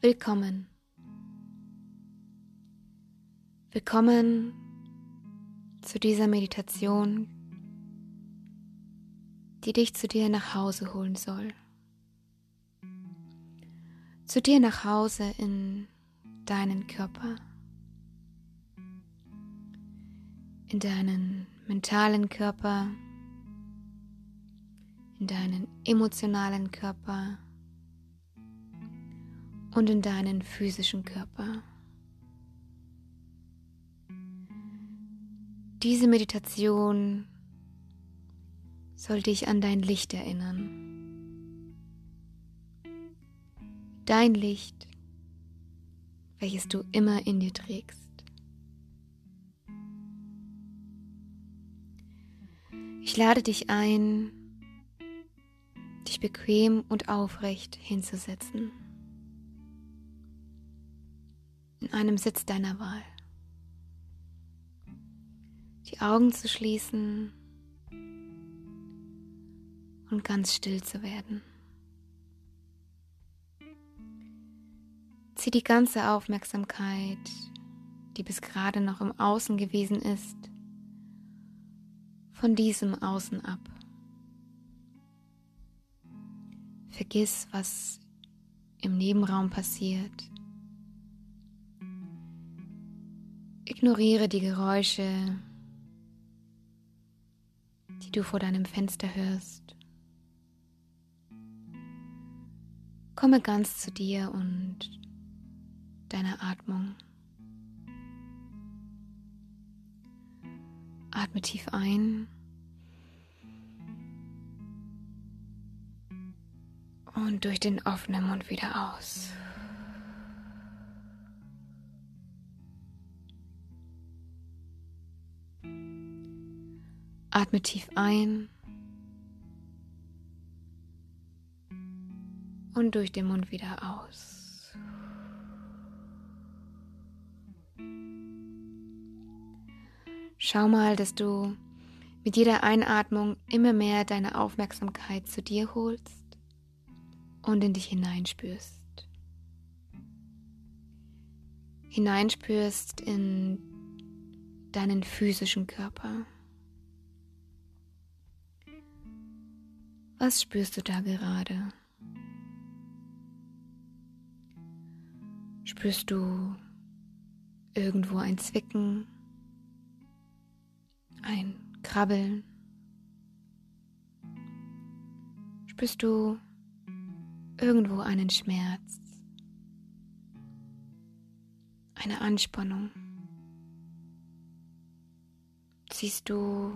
Willkommen. Willkommen zu dieser Meditation, die dich zu dir nach Hause holen soll. Zu dir nach Hause in deinen Körper, in deinen mentalen Körper, in deinen emotionalen Körper und in deinen physischen Körper. Diese Meditation soll dich an dein Licht erinnern. Dein Licht, welches du immer in dir trägst. Ich lade dich ein, dich bequem und aufrecht hinzusetzen. In einem Sitz deiner Wahl die Augen zu schließen und ganz still zu werden. Zieh die ganze Aufmerksamkeit, die bis gerade noch im Außen gewesen ist, von diesem Außen ab. Vergiss, was im Nebenraum passiert. Ignoriere die Geräusche, die du vor deinem Fenster hörst. Komme ganz zu dir und deiner Atmung. Atme tief ein und durch den offenen Mund wieder aus. Atme tief ein und durch den Mund wieder aus. Schau mal, dass du mit jeder Einatmung immer mehr deine Aufmerksamkeit zu dir holst und in dich hineinspürst. Hineinspürst in deinen physischen Körper. Was spürst du da gerade? Spürst du irgendwo ein Zwicken, ein Krabbeln? Spürst du irgendwo einen Schmerz, eine Anspannung? Siehst du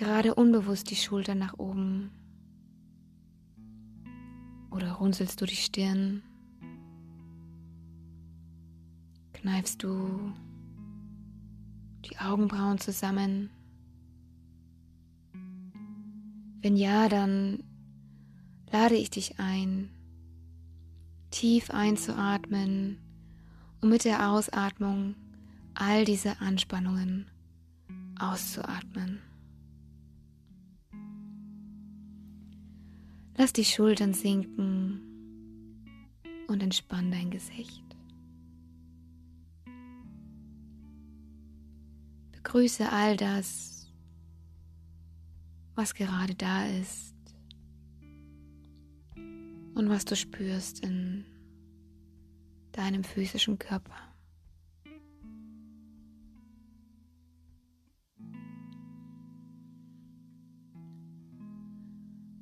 gerade unbewusst die Schultern nach oben oder runzelst du die Stirn, kneifst du die Augenbrauen zusammen. Wenn ja, dann lade ich dich ein, tief einzuatmen und mit der Ausatmung all diese Anspannungen auszuatmen. Lass die Schultern sinken und entspann dein Gesicht. Begrüße all das, was gerade da ist und was du spürst in deinem physischen Körper.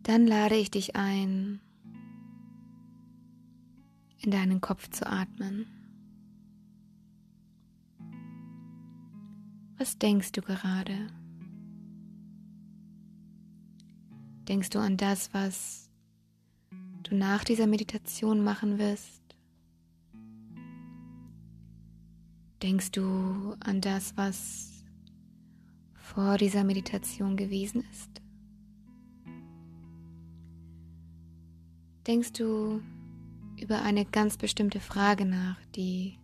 Dann lade ich dich ein, in deinen Kopf zu atmen. Was denkst du gerade? Denkst du an das, was du nach dieser Meditation machen wirst? Denkst du an das, was vor dieser Meditation gewesen ist? Denkst du über eine ganz bestimmte Frage nach, die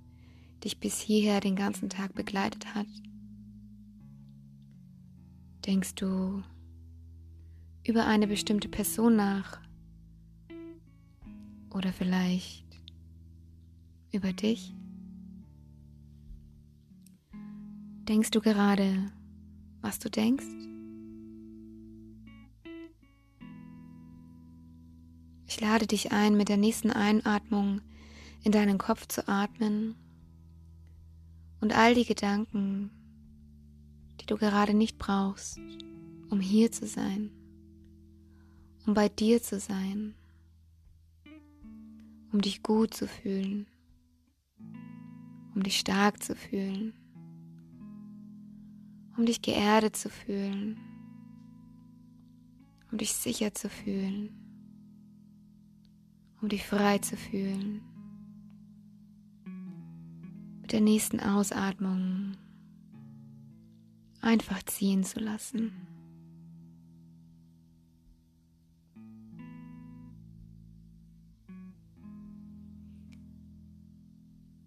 dich bis hierher den ganzen Tag begleitet hat? Denkst du über eine bestimmte Person nach? Oder vielleicht über dich? Denkst du gerade, was du denkst? Ich lade dich ein, mit der nächsten Einatmung in deinen Kopf zu atmen und all die Gedanken, die du gerade nicht brauchst, um hier zu sein, um bei dir zu sein, um dich gut zu fühlen, um dich stark zu fühlen, um dich geerdet zu fühlen, um dich sicher zu fühlen, um dich frei zu fühlen mit der nächsten Ausatmung einfach ziehen zu lassen.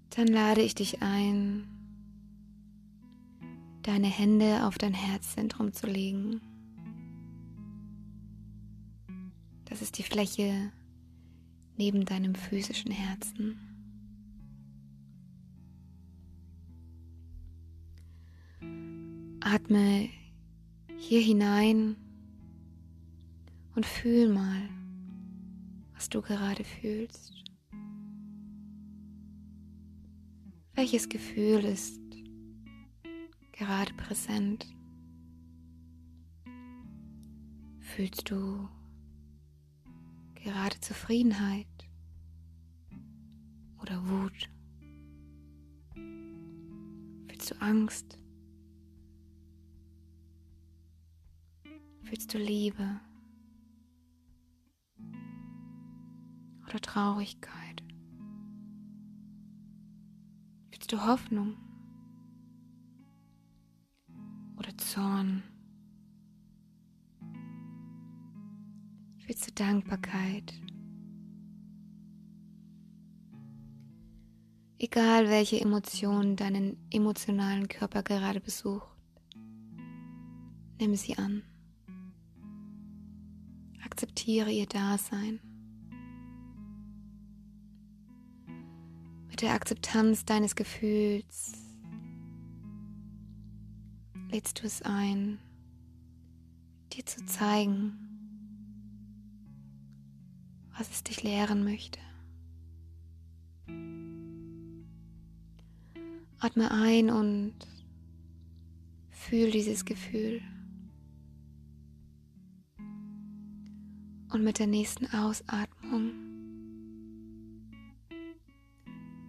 Dann lade ich dich ein, deine Hände auf dein Herzzentrum zu legen. Das ist die Fläche neben deinem physischen Herzen. Atme hier hinein und fühl mal, was du gerade fühlst. Welches Gefühl ist gerade präsent? Fühlst du gerade Zufriedenheit oder Wut? Fühlst du Angst? Fühlst du Liebe oder Traurigkeit? Fühlst du Hoffnung oder Zorn? Fühlst du Dankbarkeit? Egal welche Emotion deinen emotionalen Körper gerade besucht, nimm sie an. Akzeptiere ihr Dasein. Mit der Akzeptanz deines Gefühls lädst du es ein, dir zu zeigen, was es dich lehren möchte. Atme ein und fühl dieses Gefühl. Und mit der nächsten Ausatmung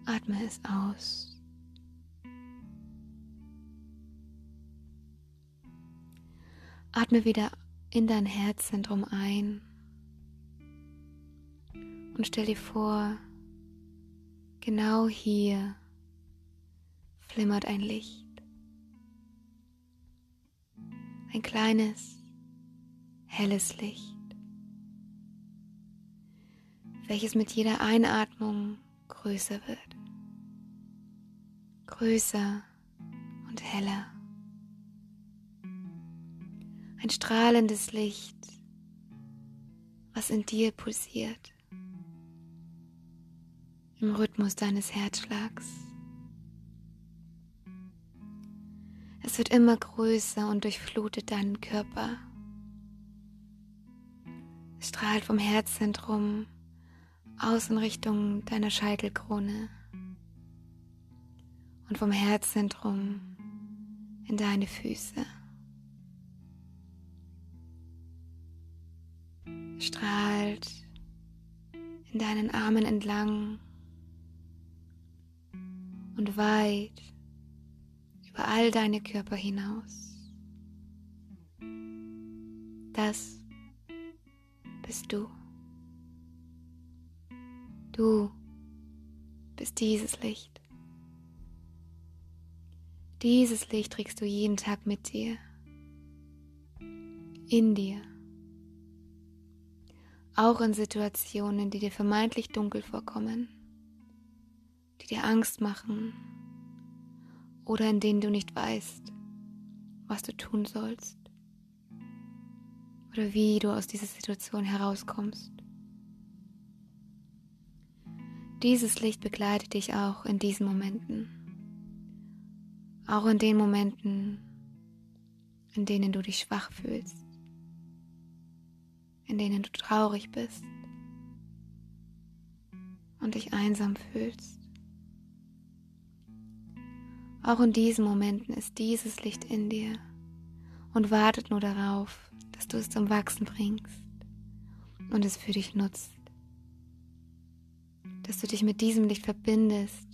atme es aus. Atme wieder in dein Herzzentrum ein und stell dir vor, genau hier flimmert ein Licht. Ein kleines, helles Licht welches mit jeder Einatmung größer wird. Größer und heller. Ein strahlendes Licht, was in dir pulsiert. Im Rhythmus deines Herzschlags. Es wird immer größer und durchflutet deinen Körper. Es strahlt vom Herzzentrum aus in Richtung deiner Scheitelkrone und vom Herzzentrum in deine Füße. Strahlt in deinen Armen entlang und weit über all deine Körper hinaus. Das bist du. Du bist dieses Licht. Dieses Licht trägst du jeden Tag mit dir, in dir. Auch in Situationen, die dir vermeintlich dunkel vorkommen, die dir Angst machen oder in denen du nicht weißt, was du tun sollst oder wie du aus dieser Situation herauskommst. Dieses Licht begleitet dich auch in diesen Momenten. Auch in den Momenten, in denen du dich schwach fühlst, in denen du traurig bist und dich einsam fühlst. Auch in diesen Momenten ist dieses Licht in dir und wartet nur darauf, dass du es zum Wachsen bringst und es für dich nutzt. Dass du dich mit diesem Licht verbindest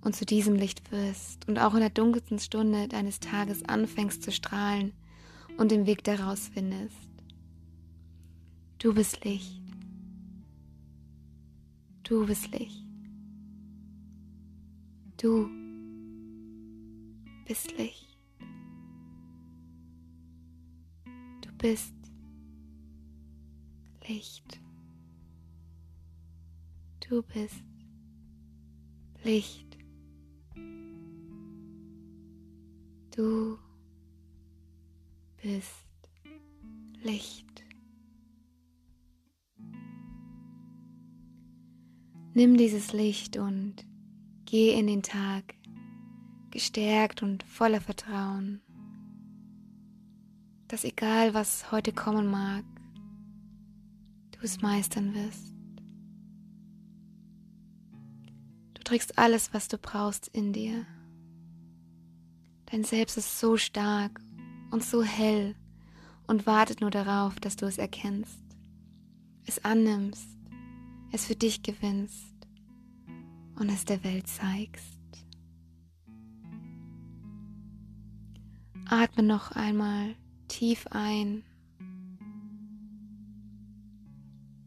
und zu diesem Licht wirst und auch in der dunkelsten Stunde deines Tages anfängst zu strahlen und den Weg daraus findest. Du bist Licht. Du bist Licht. Du bist Licht. Du bist Licht. Du bist Licht. Du bist Licht. Nimm dieses Licht und geh in den Tag gestärkt und voller Vertrauen, dass egal was heute kommen mag, du es meistern wirst. Du trägst alles, was du brauchst in dir. Dein Selbst ist so stark und so hell und wartet nur darauf, dass du es erkennst, es annimmst, es für dich gewinnst und es der Welt zeigst. Atme noch einmal tief ein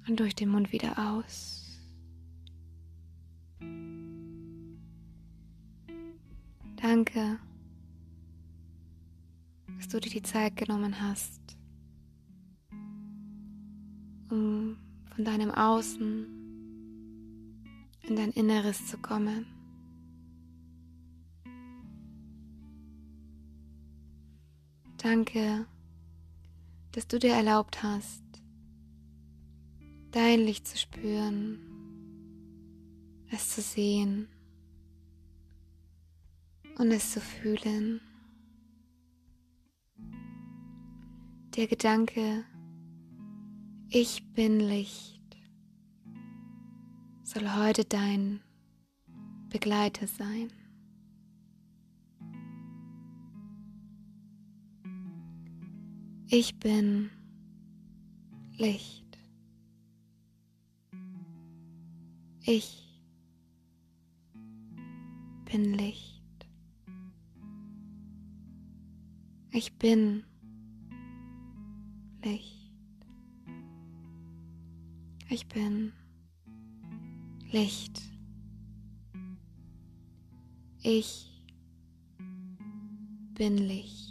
und durch den Mund wieder aus. Danke dass du dir die Zeit genommen hast, um von deinem Außen in dein Inneres zu kommen. Danke, dass du dir erlaubt hast, dein Licht zu spüren, es zu sehen und es zu fühlen. Der Gedanke, ich bin Licht, soll heute dein Begleiter sein. Ich bin Licht. Ich bin Licht. Ich bin Licht. Ich bin Licht. Ich bin Licht.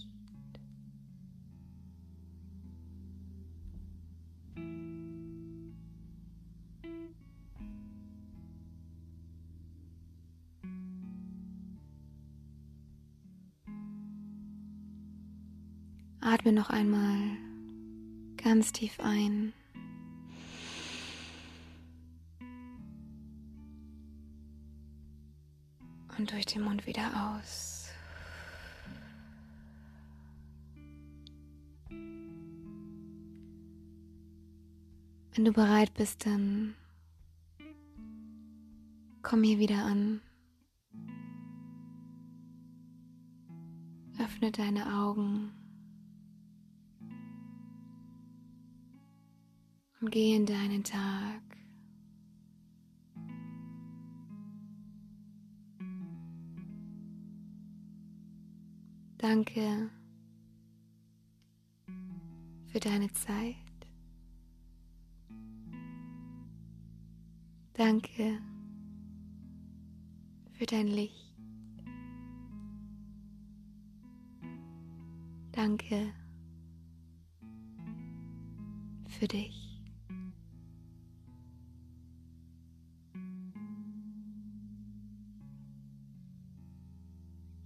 Atme noch einmal ganz tief ein. Und durch den Mund wieder aus. Wenn du bereit bist, dann komm hier wieder an. Öffne deine Augen. Und geh in deinen Tag. Danke für deine Zeit. Danke für dein Licht. Danke für dich.